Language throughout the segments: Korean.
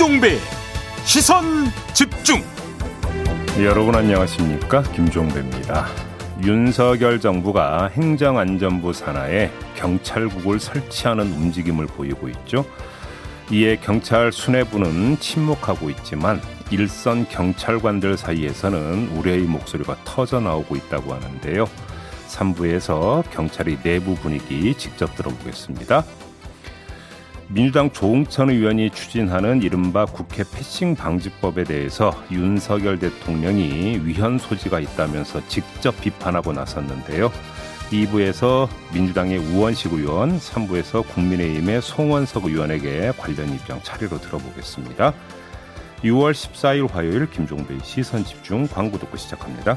김종배 시선 집중 여러분 안녕하십니까 김종배입니다 윤석열 정부가 행정안전부 산하에 경찰국을 설치하는 움직임을 보이고 있죠 이에 경찰 수뇌부는 침묵하고 있지만 일선 경찰관들 사이에서는 우려의 목소리가 터져 나오고 있다고 하는데요. 3부에서 경찰의 내부 분위기 직접 들어보겠습니다. 민주당 조홍천 의원이 추진하는 이른바 국회 패싱 방지법에 대해서 윤석열 대통령이 위헌 소지가 있다면서 직접 비판하고 나섰는데요. 2부에서 민주당의 우원식 의원, 3부에서 국민의힘의 송원석 의원에게 관련 입장 차례로 들어보겠습니다. 6월 14일 화요일 김종배의 시선 집중 광고 듣고 시작합니다.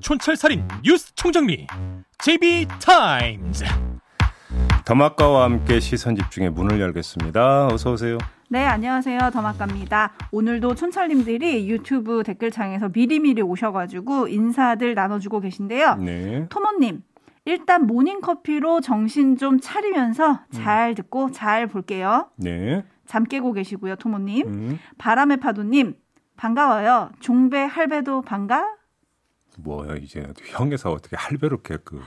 촌철살인 뉴스 총정리 JB타임즈 더마카와 함께 시선 집중의 문을 열겠습니다. 어서 오세요. 네, 안녕하세요. 더마카입니다. 오늘도 촌철님들이 유튜브 댓글창에서 미리미리 오셔가지고 인사들 나눠주고 계신데요. 네. 토모님, 일단 모닝커피로 정신 좀 차리면서 잘 듣고 잘 볼게요. 네. 잠 깨고 계시고요, 토모님. 음. 바람의 파도님, 반가워요. 종배 할배도 반가? 뭐야 이제 형에서 어떻게 할배롭게 그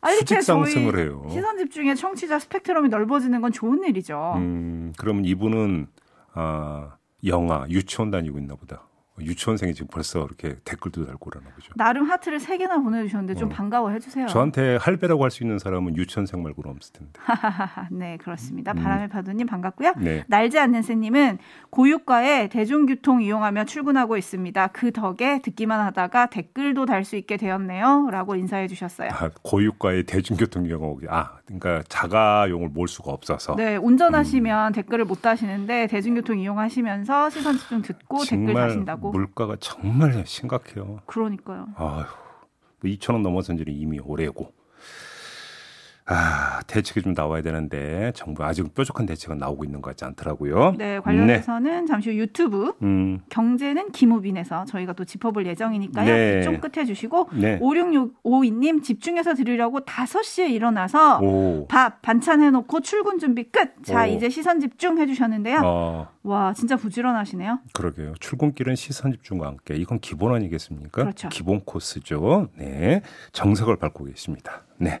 아, 이렇게 수직 상승을 해요. 시선 집중에 청취자 스펙트럼이 넓어지는 건 좋은 일이죠. 음, 그러면 이분은 아, 영아 유치원 다니고 있나 보다. 유치원생이 지금 벌써 이렇게 댓글도 달고 그러나 보죠. 나름 하트를 세 개나 보내주셨는데 좀 어. 반가워 해 주세요. 저한테 할배라고 할 수 있는 사람은 유치원생 말고는 없을 텐데. 네, 그렇습니다. 음. 바람의 파도님 반갑고요. 네. 날지 않는 새님은 고유과에 대중교통 이용하며 출근하고 있습니다. 그 덕에 듣기만 하다가 댓글도 달 수 있게 되었네요. 라고 인사해 주셨어요. 아, 고유과의 대중교통 이용하고 아, 그러니까 자가용을 몰 수가 없어서 네, 운전하시면 댓글을 못 다시는데 대중교통 이용하시면서 시선 집중 듣고 댓글 다신다고. 물가가 정말 심각해요. 그러니까요. 아휴, 2천 원 넘어선 지는 이미 오래고. 아, 대책이 좀 나와야 되는데 정부 아직 뾰족한 대책은 나오고 있는 것 같지 않더라고요. 네, 관련해서는 잠시 후 유튜브 음, 경제는 김우빈에서 저희가 또 짚어볼 예정이니까요. 네. 좀 끝해 주시고 네. 5652님 집중해서 들으려고 5시에 일어나서 오. 밥 반찬 해놓고 출근 준비 끝. 자 오. 이제 시선 집중 해주셨는데요. 어, 와 진짜 부지런하시네요. 그러게요. 출근길은 시선 집중과 함께 이건 기본 아니겠습니까? 그렇죠. 기본 코스죠. 네. 정석을 밟고 계십니다. 네.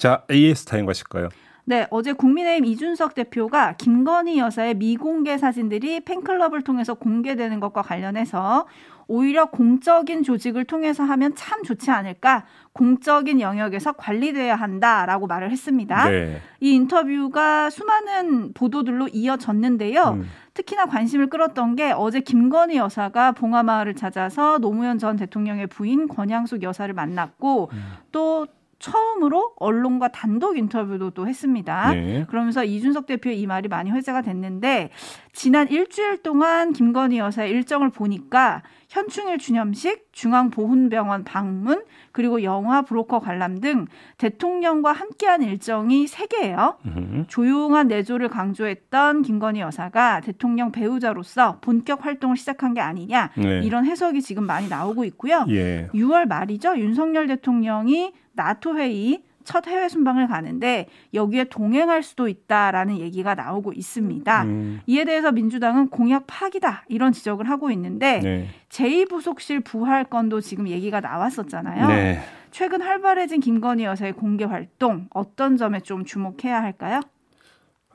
자, AS 타임 가실까요? 네 어제 국민의힘 이준석 대표가 김건희 여사의 미공개 사진들이 팬클럽을 통해서 공개되는 것과 관련해서 오히려 공적인 조직을 통해서 하면 참 좋지 않을까. 공적인 영역에서 관리돼야 한다라고 말을 했습니다. 네. 이 인터뷰가 수많은 보도들로 이어졌는데요. 음. 특히나 관심을 끌었던 게 어제 김건희 여사가 봉하마을을 찾아서 노무현 전 대통령의 부인 권양숙 여사를 만났고 음. 또 처음으로 언론과 단독 인터뷰도 또 했습니다. 네. 그러면서 이준석 대표의 이 말이 많이 회자가 됐는데 지난 일주일 동안 김건희 여사의 일정을 보니까 현충일 주념식, 중앙보훈병원 방문, 그리고 영화 브로커 관람 등 대통령과 함께한 일정이 세개예요 음. 조용한 내조를 강조했던 김건희 여사가 대통령 배우자로서 본격 활동을 시작한 게 아니냐 네. 이런 해석이 지금 많이 나오고 있고요. 예. 6월 말이죠. 윤석열 대통령이 나토 회의 첫 해외 순방을 가는데 여기에 동행할 수도 있다라는 얘기가 나오고 있습니다. 음. 이에 대해서 민주당은 공약 파기다 이런 지적을 하고 있는데 네. 제2부속실 부활 건도 지금 얘기가 나왔었잖아요. 네. 최근 활발해진 김건희 여사의 공개 활동 어떤 점에 좀 주목해야 할까요?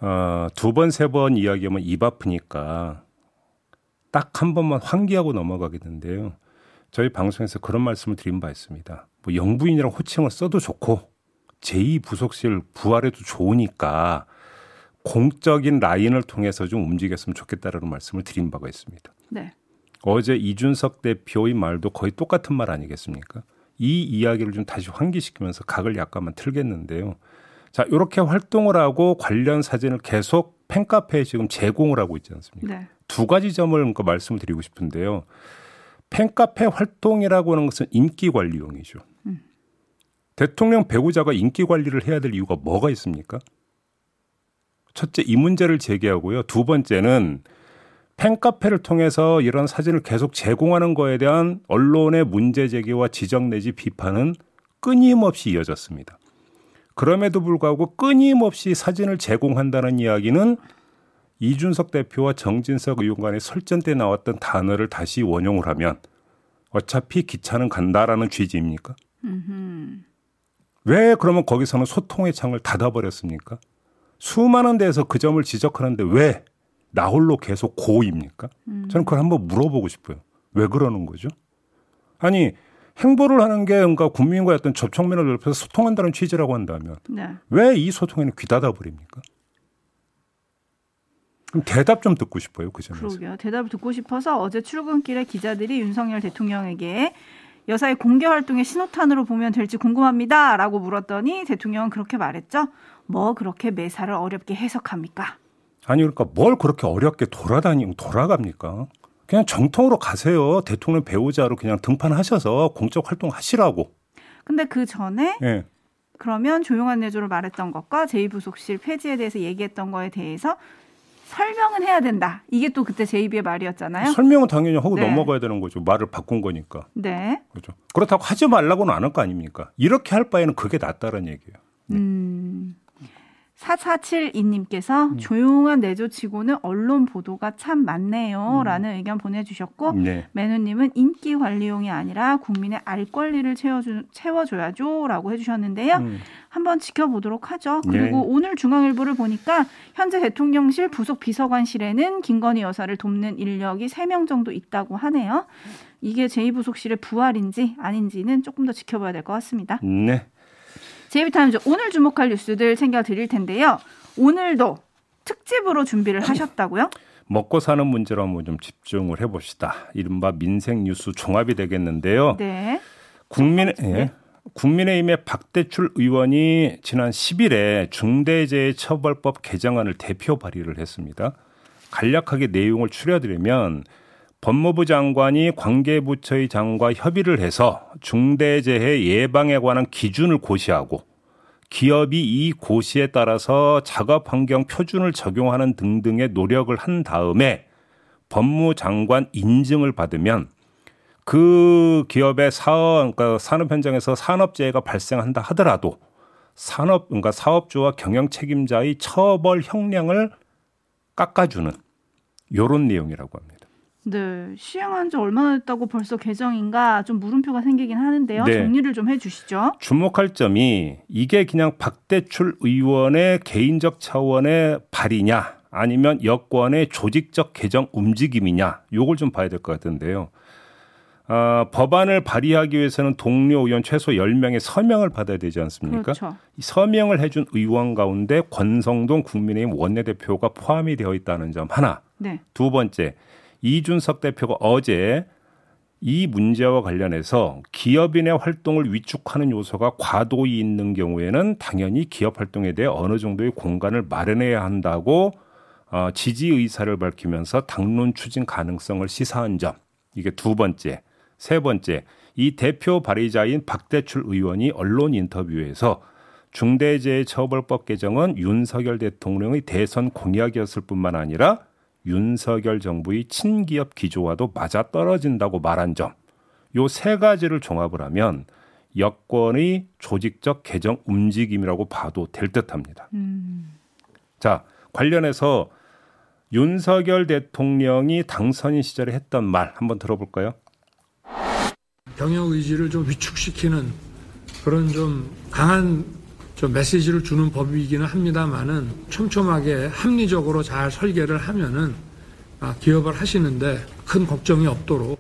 어, 두 번, 세 번 이야기하면 입 아프니까 딱 한 번만 환기하고 넘어가겠는데요. 저희 방송에서 그런 말씀을 드린 바 있습니다. 뭐 영부인이랑 호칭을 써도 좋고 제2 부속실 부활해도 좋으니까 공적인 라인을 통해서 좀 움직였으면 좋겠다라는 말씀을 드린 바가 있습니다. 네. 어제 이준석 대표의 말도 거의 똑같은 말 아니겠습니까? 이 이야기를 좀 다시 환기시키면서 각을 약간만 틀겠는데요. 자, 이렇게 활동을 하고 관련 사진을 계속 팬카페에 지금 제공을 하고 있지 않습니까? 네. 두 가지 점을 그러니까 말씀을 드리고 싶은데요. 팬카페 활동이라고 하는 것은 인기 관리용이죠. 음. 대통령 배우자가 인기 관리를 해야 될 이유가 뭐가 있습니까? 첫째, 이 문제를 제기하고요. 두 번째는 팬카페를 통해서 이런 사진을 계속 제공하는 거에 대한 언론의 문제 제기와 지적 내지 비판은 끊임없이 이어졌습니다. 그럼에도 불구하고 끊임없이 사진을 제공한다는 이야기는 이준석 대표와 정진석 의원 간의 설전 때 나왔던 단어를 다시 원용을 하면 어차피 기차는 간다라는 취지입니까? 음흠. 왜 그러면 거기서는 소통의 창을 닫아버렸습니까? 수많은 데에서 그 점을 지적하는데 왜 나 홀로 계속 고입니까? 저는 그걸 한번 물어보고 싶어요. 왜 그러는 거죠? 아니 행보를 하는 게 그러니까 국민과의 어떤 접촉면을 넓혀서 소통한다는 취지라고 한다면 네. 왜이 소통에는 귀 닫아 버립니까? 그럼 대답 좀 듣고 싶어요 그 점에서. 그러게요. 대답을 듣고 싶어서 어제 출근길에 기자들이 윤석열 대통령에게 여사의 공개 활동의 신호탄으로 보면 될지 궁금합니다. 라고 물었더니 대통령은 그렇게 말했죠. 뭐 그렇게 매사를 어렵게 해석합니까? 아니 그러니까 뭘 그렇게 어렵게 돌아다니고 돌아갑니까? 그냥 정통으로 가세요. 대통령 배우자로 그냥 등판하셔서 공적 활동 하시라고. 근데 그 전에 예. 그러면 조용한 내조를 말했던 것과 제2부속실 폐지에 대해서 얘기했던 거에 대해서 설명은 해야 된다. 이게 또 그때 제2비의 말이었잖아요. 설명은 당연히 하고 네. 넘어가야 되는 거죠. 말을 바꾼 거니까. 네. 그렇죠. 그렇다고 하지 말라고는 안 할 거 아닙니까? 이렇게 할 바에는 그게 낫다는 얘기예요. 음. 4472님께서 음. 조용한 내조치고는 언론 보도가 참 많네요. 라는 의견 보내주셨고, 네. 매누님은 인기 관리용이 아니라 국민의 알 권리를 채워주, 채워줘야죠. 라고 해주셨는데요. 음. 한번 지켜보도록 하죠. 네. 그리고 오늘 중앙일보를 보니까 현재 대통령실 부속 비서관실에는 김건희 여사를 돕는 인력이 3명 정도 있다고 하네요. 이게 제2부속실의 부활인지 아닌지는 조금 더 지켜봐야 될 것 같습니다. 네. 제이비타임즈 오늘 주목할 뉴스들 챙겨드릴 텐데요. 오늘도 특집으로 준비를 하셨다고요? 먹고 사는 문제로 한번 좀 집중을 해봅시다. 이른바 민생 뉴스 종합이 되겠는데요. 네. 국민. 예. 국민의힘의 박대출 의원이 지난 10일에 중대재해처벌법 개정안을 대표 발의를 했습니다. 간략하게 내용을 추려드리면 법무부 장관이 관계부처의 장과 협의를 해서 중대재해 예방에 관한 기준을 고시하고 기업이 이 고시에 따라서 작업 환경 표준을 적용하는 등등의 노력을 한 다음에 법무장관 인증을 받으면 그 기업의 사업, 그러니까 산업 현장에서 산업재해가 발생한다 하더라도 산업, 그러니까 사업주와 경영 책임자의 처벌 형량을 깎아주는 요런 내용이라고 합니다. 네. 시행한 지 얼마나 됐다고 벌써 개정인가 좀 물음표가 생기긴 하는데요. 네. 정리를 좀 해주시죠. 주목할 점이 이게 그냥 박대출 의원의 개인적 차원의 발의냐 아니면 여권의 조직적 개정 움직임이냐 요걸 좀 봐야 될 것 같은데요. 아, 법안을 발의하기 위해서는 동료 의원 최소 10명의 서명을 받아야 되지 않습니까? 그렇죠. 이 서명을 해준 의원 가운데 권성동 국민의힘 원내대표가 포함이 되어 있다는 점 하나. 네. 두 번째, 이준석 대표가 어제 이 문제와 관련해서 기업인의 활동을 위축하는 요소가 과도히 있는 경우에는 당연히 기업 활동에 대해 어느 정도의 공간을 마련해야 한다고 어, 지지 의사를 밝히면서 당론 추진 가능성을 시사한 점. 이게 두 번째. 세 번째, 이 대표 발의자인 박대출 의원이 언론 인터뷰에서 중대재해처벌법 개정은 윤석열 대통령의 대선 공약이었을 뿐만 아니라 윤석열 정부의 친기업 기조와도 맞아떨어진다고 말한 점. 요 세 가지를 종합을 하면 여권의 조직적 개정 움직임이라고 봐도 될 듯합니다. 음. 자, 관련해서 윤석열 대통령이 당선인 시절에 했던 말 한번 들어볼까요? 경영 의지를 좀 위축시키는 그런 좀 강한 좀 메시지를 주는 법이기는 합니다만은 촘촘하게 합리적으로 잘 설계를 하면은 아, 기업을 하시는데 큰 걱정이 없도록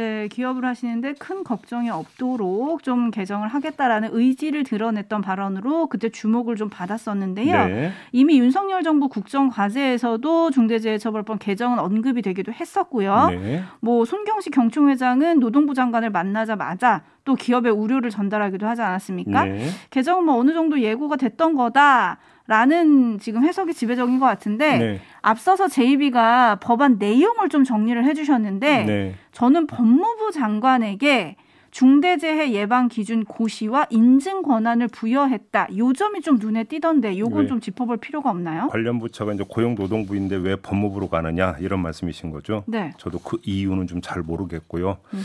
네, 기업을 하시는데 큰 걱정이 없도록 좀 개정을 하겠다라는 의지를 드러냈던 발언으로 그때 주목을 좀 받았었는데요. 네. 이미 윤석열 정부 국정 과제에서도 중대재해처벌법 개정은 언급이 되기도 했었고요. 네. 뭐 손경식 경총회장은 노동부 장관을 만나자마자 또 기업의 우려를 전달하기도 하지 않았습니까? 네. 개정은 뭐 어느 정도 예고가 됐던 거다 라는 지금 해석이 지배적인 것 같은데 네. 앞서서 JB가 법안 내용을 좀 정리를 해주셨는데 네. 저는 법무부 장관에게 중대재해 예방 기준 고시와 인증 권한을 부여했다. 요 점이 좀 눈에 띄던데 요건 네. 좀 짚어볼 필요가 없나요? 관련 부처가 이제 고용노동부인데 왜 법무부로 가느냐 이런 말씀이신 거죠. 네. 저도 그 이유는 좀 잘 모르겠고요. 음흠.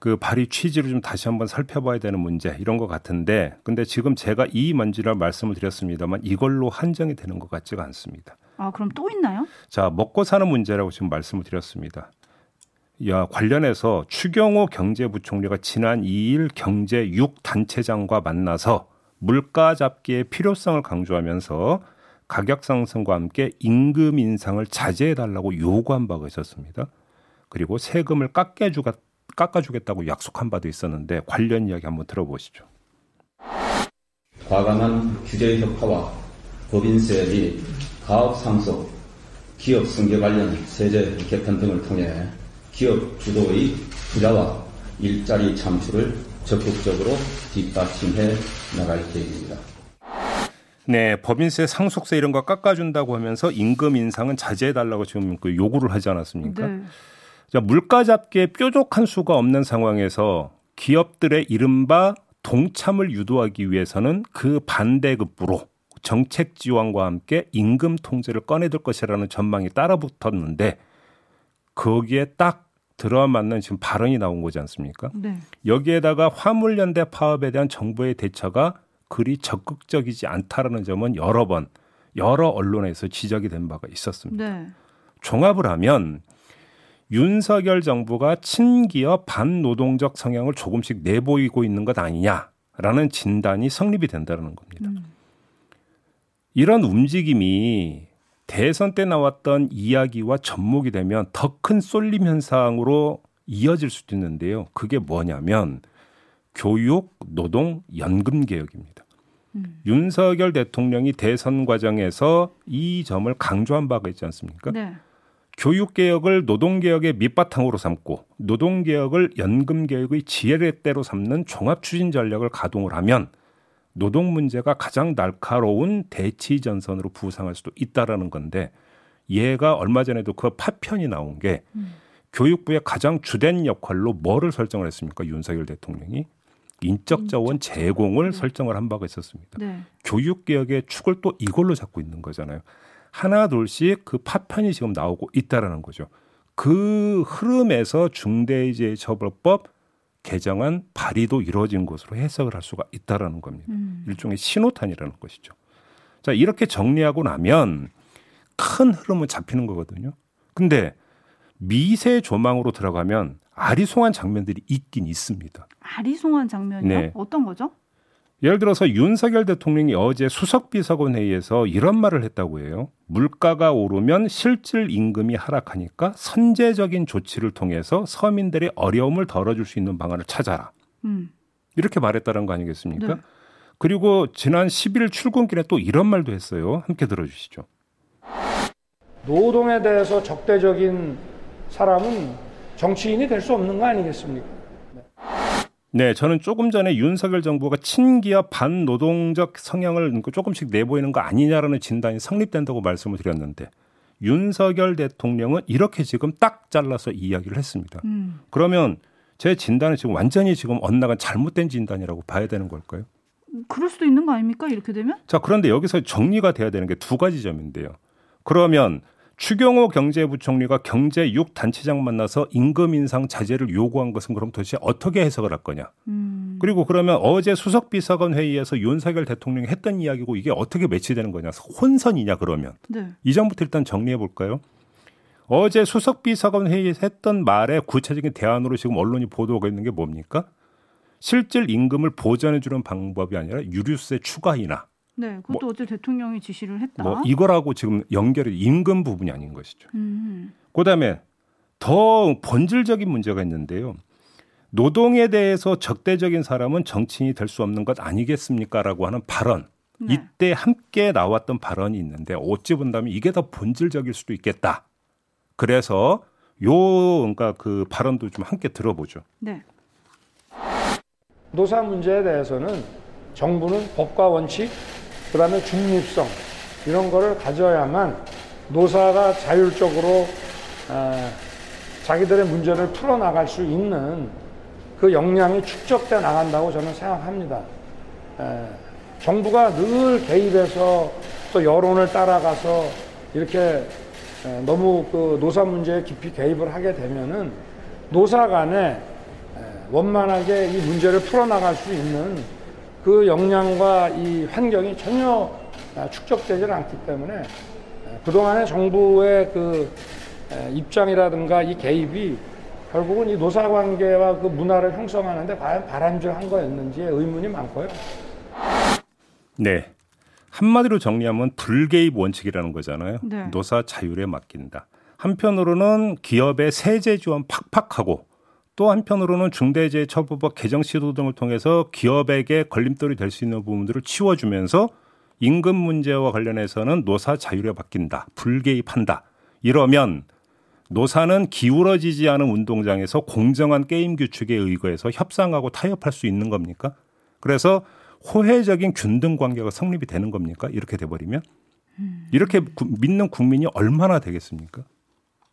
그 발의 취지를 좀 다시 한번 살펴봐야 되는 문제 이런 것 같은데 근데 지금 제가 이 먼지라 말씀을 드렸습니다만 이걸로 한정이 되는 것 같지가 않습니다. 아 그럼 또 있나요? 자 먹고 사는 문제라고 지금 말씀을 드렸습니다. 야 관련해서 추경호 경제부총리가 지난 2일 경제 6 단체장과 만나서 물가 잡기의 필요성을 강조하면서 가격 상승과 함께 임금 인상을 자제해 달라고 요구한 바가 있었습니다. 그리고 세금을 깎아주가 깎아주겠다고 약속한 바도 있었는데 관련 이야기 한번 들어보시죠. 과감한 규제 혁파와 법인세 및 가업 상속, 기업 승계 관련 세제 개편 등을 통해 기업 주도의 투자와 일자리 창출을 적극적으로 뒷받침해 나갈 계획입니다. 네, 법인세 상속세 이런 거 깎아준다고 하면서 임금 인상은 자제해 달라고 지금 그 요구를 하지 않았습니까? 네. 자, 물가 잡기에 뾰족한 수가 없는 상황에서 기업들의 이른바 동참을 유도하기 위해서는 그 반대급부로 정책 지원과 함께 임금 통제를 꺼내들 것이라는 전망이 따라붙었는데 거기에 딱 들어맞는 지금 발언이 나온 거지 않습니까? 네. 여기에다가 화물연대 파업에 대한 정부의 대처가 그리 적극적이지 않다라는 점은 여러 번 여러 언론에서 지적이 된 바가 있었습니다. 네. 종합을 하면 윤석열 정부가 친기업 반노동적 성향을 조금씩 내보이고 있는 것 아니냐라는 진단이 성립이 된다는 겁니다. 음. 이런 움직임이 대선 때 나왔던 이야기와 접목이 되면 더 큰 쏠림 현상으로 이어질 수도 있는데요. 그게 뭐냐면 교육, 노동, 연금 개혁입니다. 음. 윤석열 대통령이 대선 과정에서 이 점을 강조한 바가 있지 않습니까? 네. 교육 개혁을 노동 개혁의 밑바탕으로 삼고 노동 개혁을 연금 개혁의 지혜대로 삼는 종합 추진 전략을 가동을 하면 노동 문제가 가장 날카로운 대치 전선으로 부상할 수도 있다라는 건데 얘가 얼마 전에도 그 파편이 나온 게 음. 교육부의 가장 주된 역할로 뭐를 설정을 했습니까? 윤석열 대통령이 인적 자원 제공을 설정을 한 바가 있었습니다. 네. 교육 개혁의 축을 또 이걸로 잡고 있는 거잖아요. 하나 둘씩 그 파편이 지금 나오고 있다라는 거죠. 그 흐름에서 중대재해 처벌법 개정안 발의도 이루어진 것으로 해석을 할 수가 있다라는 겁니다. 음. 일종의 신호탄이라는 것이죠. 자, 이렇게 정리하고 나면 큰 흐름은 잡히는 거거든요. 근데 미세 조망으로 들어가면 아리송한 장면들이 있긴 있습니다. 아리송한 장면이요? 네. 어떤 거죠? 예를 들어서 윤석열 대통령이 어제 수석비서관 회의에서 이런 말을 했다고 해요. 물가가 오르면 실질 임금이 하락하니까 선제적인 조치를 통해서 서민들의 어려움을 덜어줄 수 있는 방안을 찾아라. 음. 이렇게 말했다는 거 아니겠습니까? 네. 그리고 지난 10일 출근길에 또 이런 말도 했어요. 함께 들어주시죠. 노동에 대해서 적대적인 사람은 정치인이 될 수 없는 거 아니겠습니까? 네, 저는 조금 전에 윤석열 정부가 친기업 반노동적 성향을 조금씩 내보이는 거 아니냐라는 진단이 성립된다고 말씀을 드렸는데 윤석열 대통령은 이렇게 지금 딱 잘라서 이야기를 했습니다. 음. 그러면 제 진단은 지금 완전히 지금 엇나간 잘못된 진단이라고 봐야 되는 걸까요? 그럴 수도 있는 거 아닙니까? 이렇게 되면? 자, 그런데 여기서 정리가 돼야 되는 게 두 가지 점인데요. 그러면 추경호 경제부총리가 경제 6 단체장 만나서 임금 인상 자제를 요구한 것은 그럼 도대체 어떻게 해석을 할 거냐? 음. 그리고 그러면 어제 수석 비서관 회의에서 윤석열 대통령이 했던 이야기고 이게 어떻게 매치되는 거냐? 혼선이냐 그러면 네. 이 점부터 일단 정리해 볼까요? 어제 수석 비서관 회의에서 했던 말의 구체적인 대안으로 지금 언론이 보도하고 있는 게 뭡니까? 실질 임금을 보전해 주는 방법이 아니라 유류세 추가 인하. 네. 그것도 어제 대통령이 지시를 했다. 뭐 이거라고 지금 연결이 임금 부분이 아닌 것이죠. 음. 그다음에 더 본질적인 문제가 있는데요. 노동에 대해서 적대적인 사람은 정치인이 될 수 없는 것 아니겠습니까라고 하는 발언. 네. 이때 함께 나왔던 발언이 있는데 어찌 본다면 이게 더 본질적일 수도 있겠다. 그래서 요 그러니까 그 발언도 좀 함께 들어보죠. 네. 노사 문제에 대해서는 정부는 법과 원칙, 그 다음에 중립성 이런 거를 가져야만 노사가 자율적으로 어, 자기들의 문제를 풀어나갈 수 있는 그 역량이 축적돼 나간다고 저는 생각합니다. 에, 정부가 늘 개입해서 또 여론을 따라가서 이렇게 에, 너무 그 노사 문제에 깊이 개입을 하게 되면은 노사 간에 원만하게 이 문제를 풀어나갈 수 있는 그 역량과 이 환경이 전혀 축적되질 않기 때문에 그동안의 정부의 그 입장이라든가 이 개입이 결국은 이 노사관계와 그 문화를 형성하는데 과연 바람직한 거였는지에 의문이 많고요. 네. 한마디로 정리하면 불개입 원칙이라는 거잖아요. 네. 노사 자율에 맡긴다. 한편으로는 기업의 세제 지원 팍팍하고 또 한편으로는 중대재해처벌법 개정 시도 등을 통해서 기업에게 걸림돌이 될 수 있는 부분들을 치워주면서 임금 문제와 관련해서는 노사 자율에 맡긴다. 불개입한다. 이러면 노사는 기울어지지 않은 운동장에서 공정한 게임 규칙에 의거해서 협상하고 타협할 수 있는 겁니까? 그래서 호혜적인 균등 관계가 성립이 되는 겁니까? 이렇게 돼버리면 이렇게 구, 믿는 국민이 얼마나 되겠습니까?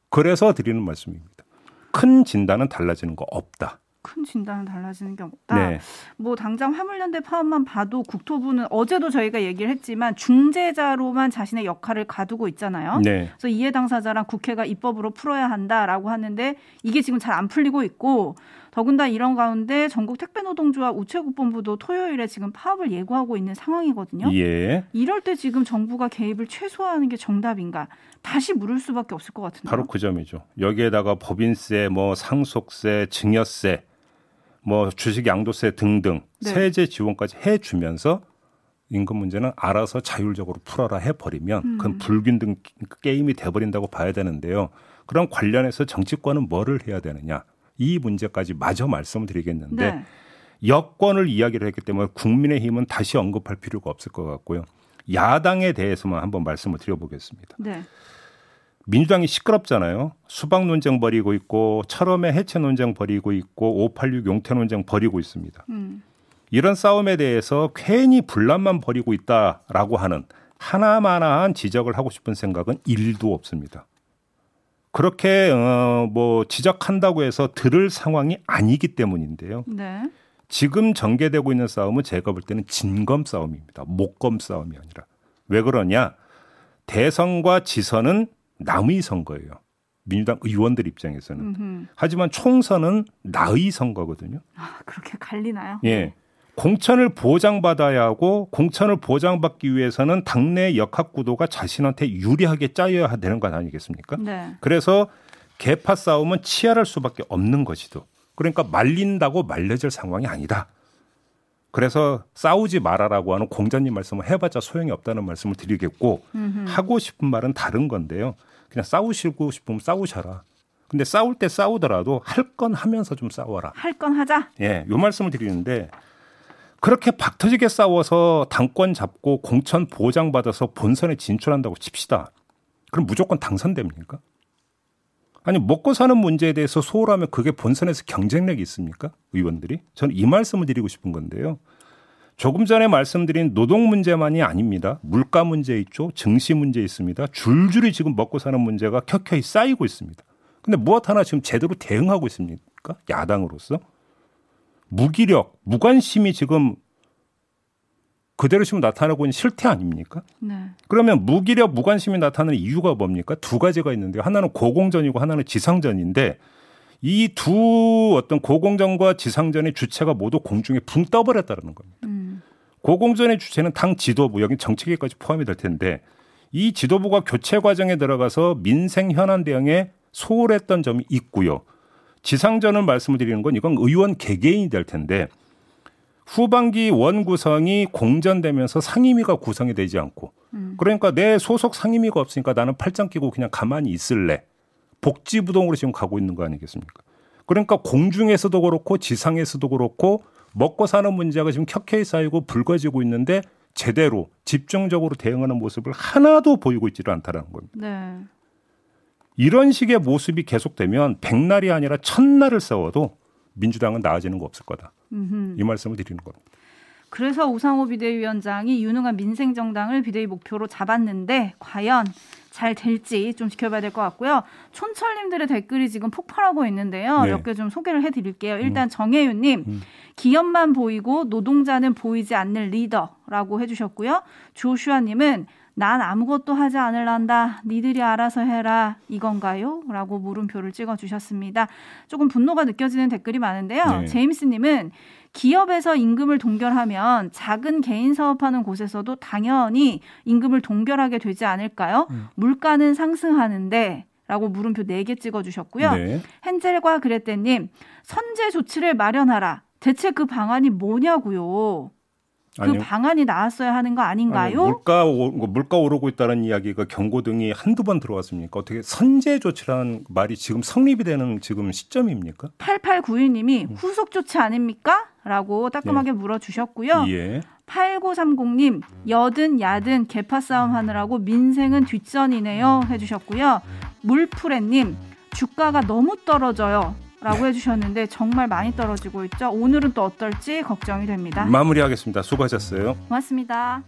그래서 드리는 말씀입니다. 큰 진단은 달라지는 거 없다. 큰 진단은 달라지는 게 없다. 네. 뭐 당장 화물연대 파업만 봐도 국토부는 어제도 저희가 얘기를 했지만 중재자로만 자신의 역할을 가두고 있잖아요. 네. 그래서 이해 당사자랑 국회가 입법으로 풀어야 한다라고 하는데 이게 지금 잘 안 풀리고 있고 더군다나 이런 가운데 전국 택배노동조합 우체국본부도 토요일에 지금 파업을 예고하고 있는 상황이거든요. 예. 이럴 때 지금 정부가 개입을 최소화하는 게 정답인가? 다시 물을 수밖에 없을 것 같은데요. 바로 그 점이죠. 여기에다가 법인세, 뭐 상속세, 증여세, 뭐 주식 양도세 등등 네. 세제 지원까지 해주면서 임금 문제는 알아서 자율적으로 풀어라 해버리면 음. 그건 불균등 게임이 돼버린다고 봐야 되는데요. 그런 관련해서 정치권은 뭐를 해야 되느냐 이 문제까지 마저 말씀을 드리겠는데 네. 여권을 이야기를 했기 때문에 국민의힘은 다시 언급할 필요가 없을 것 같고요. 야당에 대해서만 한번 말씀을 드려보겠습니다. 네. 민주당이 시끄럽잖아요. 수박 논쟁 벌이고 있고 철험의 해체 논쟁 벌이고 있고 586 용태 논쟁 벌이고 있습니다. 음. 이런 싸움에 대해서 괜히 분란만 벌이고 있다라고 하는 하나마나한 지적을 하고 싶은 생각은 일도 없습니다. 그렇게 어 뭐 지적한다고 해서 들을 상황이 아니기 때문인데요. 네. 지금 전개되고 있는 싸움은 제가 볼 때는 진검 싸움입니다. 목검 싸움이 아니라. 왜 그러냐? 대선과 지선은 남의 선거예요. 민주당 의원들 입장에서는. 음흠. 하지만 총선은 나의 선거거든요. 아, 그렇게 갈리나요? 예. 공천을 보장받아야 하고 공천을 보장받기 위해서는 당내 역학 구도가 자신한테 유리하게 짜여야 되는 것 아니겠습니까? 네. 그래서 개파 싸움은 치열할 수밖에 없는 것이도. 그러니까 말린다고 말려질 상황이 아니다. 그래서 싸우지 말아라고 하는 공자님 말씀을 해봤자 소용이 없다는 말씀을 드리겠고 음흠. 하고 싶은 말은 다른 건데요. 그냥 싸우시고 싶으면 싸우셔라. 근데 싸울 때 싸우더라도 할 건 하면서 좀 싸워라. 할 건 하자. 예, 요 말씀을 드리는데 그렇게 박터지게 싸워서 당권 잡고 공천 보장받아서 본선에 진출한다고 칩시다. 그럼 무조건 당선됩니까? 아니 먹고 사는 문제에 대해서 소홀하면 그게 본선에서 경쟁력이 있습니까? 의원들이? 저는 이 말씀을 드리고 싶은 건데요. 조금 전에 말씀드린 노동 문제만이 아닙니다. 물가 문제 있죠. 증시 문제 있습니다. 줄줄이 지금 먹고 사는 문제가 켜켜이 쌓이고 있습니다. 근데 무엇 하나 지금 제대로 대응하고 있습니까? 야당으로서? 무기력, 무관심이 지금 그대로 지금 나타나고 있는 실태 아닙니까? 네. 그러면 무기력, 무관심이 나타나는 이유가 뭡니까? 두 가지가 있는데 하나는 고공전이고 하나는 지상전인데 이 두 어떤 고공전과 지상전의 주체가 모두 공중에 붕 떠버렸다는 겁니다. 음. 고공전의 주체는 당 지도부, 여기 정치계까지 포함이 될 텐데 이 지도부가 교체 과정에 들어가서 민생 현안 대응에 소홀했던 점이 있고요. 지상전을 말씀을 드리는 건 이건 의원 개개인이 될 텐데 후반기 원 구성이 공전되면서 상임위가 구성이 되지 않고 그러니까 내 소속 상임위가 없으니까 나는 팔짱 끼고 그냥 가만히 있을래. 복지부동으로 지금 가고 있는 거 아니겠습니까? 그러니까 공중에서도 그렇고 지상에서도 그렇고 먹고 사는 문제가 지금 켜켜이 쌓이고 불거지고 있는데 제대로 집중적으로 대응하는 모습을 하나도 보이고 있지를 않다라는 겁니다. 네. 이런 식의 모습이 계속되면 백날이 아니라 천날을 싸워도 민주당은 나아지는 거 없을 거다. 음흠. 이 말씀을 드리는 겁니다. 그래서 우상호 비대위원장이 유능한 민생 정당을 비대위 목표로 잡았는데 과연 잘 될지 좀 지켜봐야 될 것 같고요. 촌철님들의 댓글이 지금 폭발하고 있는데요. 네. 몇개 좀 소개를 해드릴게요. 일단 정혜윤님, 음. 기업만 보이고 노동자는 보이지 않는 리더라고 해주셨고요. 조슈아님은 난 아무것도 하지 않을란다. 니들이 알아서 해라. 이건가요? 라고 물음표를 찍어 주셨습니다. 조금 분노가 느껴지는 댓글이 많은데요. 네. 제임스 님은 기업에서 임금을 동결하면 작은 개인 사업하는 곳에서도 당연히 임금을 동결하게 되지 않을까요? 음. 물가는 상승하는데 라고 물음표 4개 찍어 주셨고요. 네. 헨젤과 그레떼님, 선제 조치를 마련하라. 대체 그 방안이 뭐냐고요? 그 아니요. 방안이 나왔어야 하는 거 아닌가요? 아니, 물가 오, 물가 오르고 있다는 이야기가 경고 등이 한두 번 들어왔습니까? 어떻게 선제 조치라는 말이 지금 성립이 되는 지금 시점입니까? 8892님이 후속 조치 아닙니까? 라고 따끔하게 물어 주셨고요. 예. 8930님, 여든 야든 개파 싸움 하느라고 민생은 뒷전이네요. 해주셨고요. 물프레님, 주가가 너무 떨어져요. 라고 해주셨는데 정말 많이 떨어지고 있죠. 오늘은 또 어떨지 걱정이 됩니다. 마무리하겠습니다. 수고하셨어요. 고맙습니다.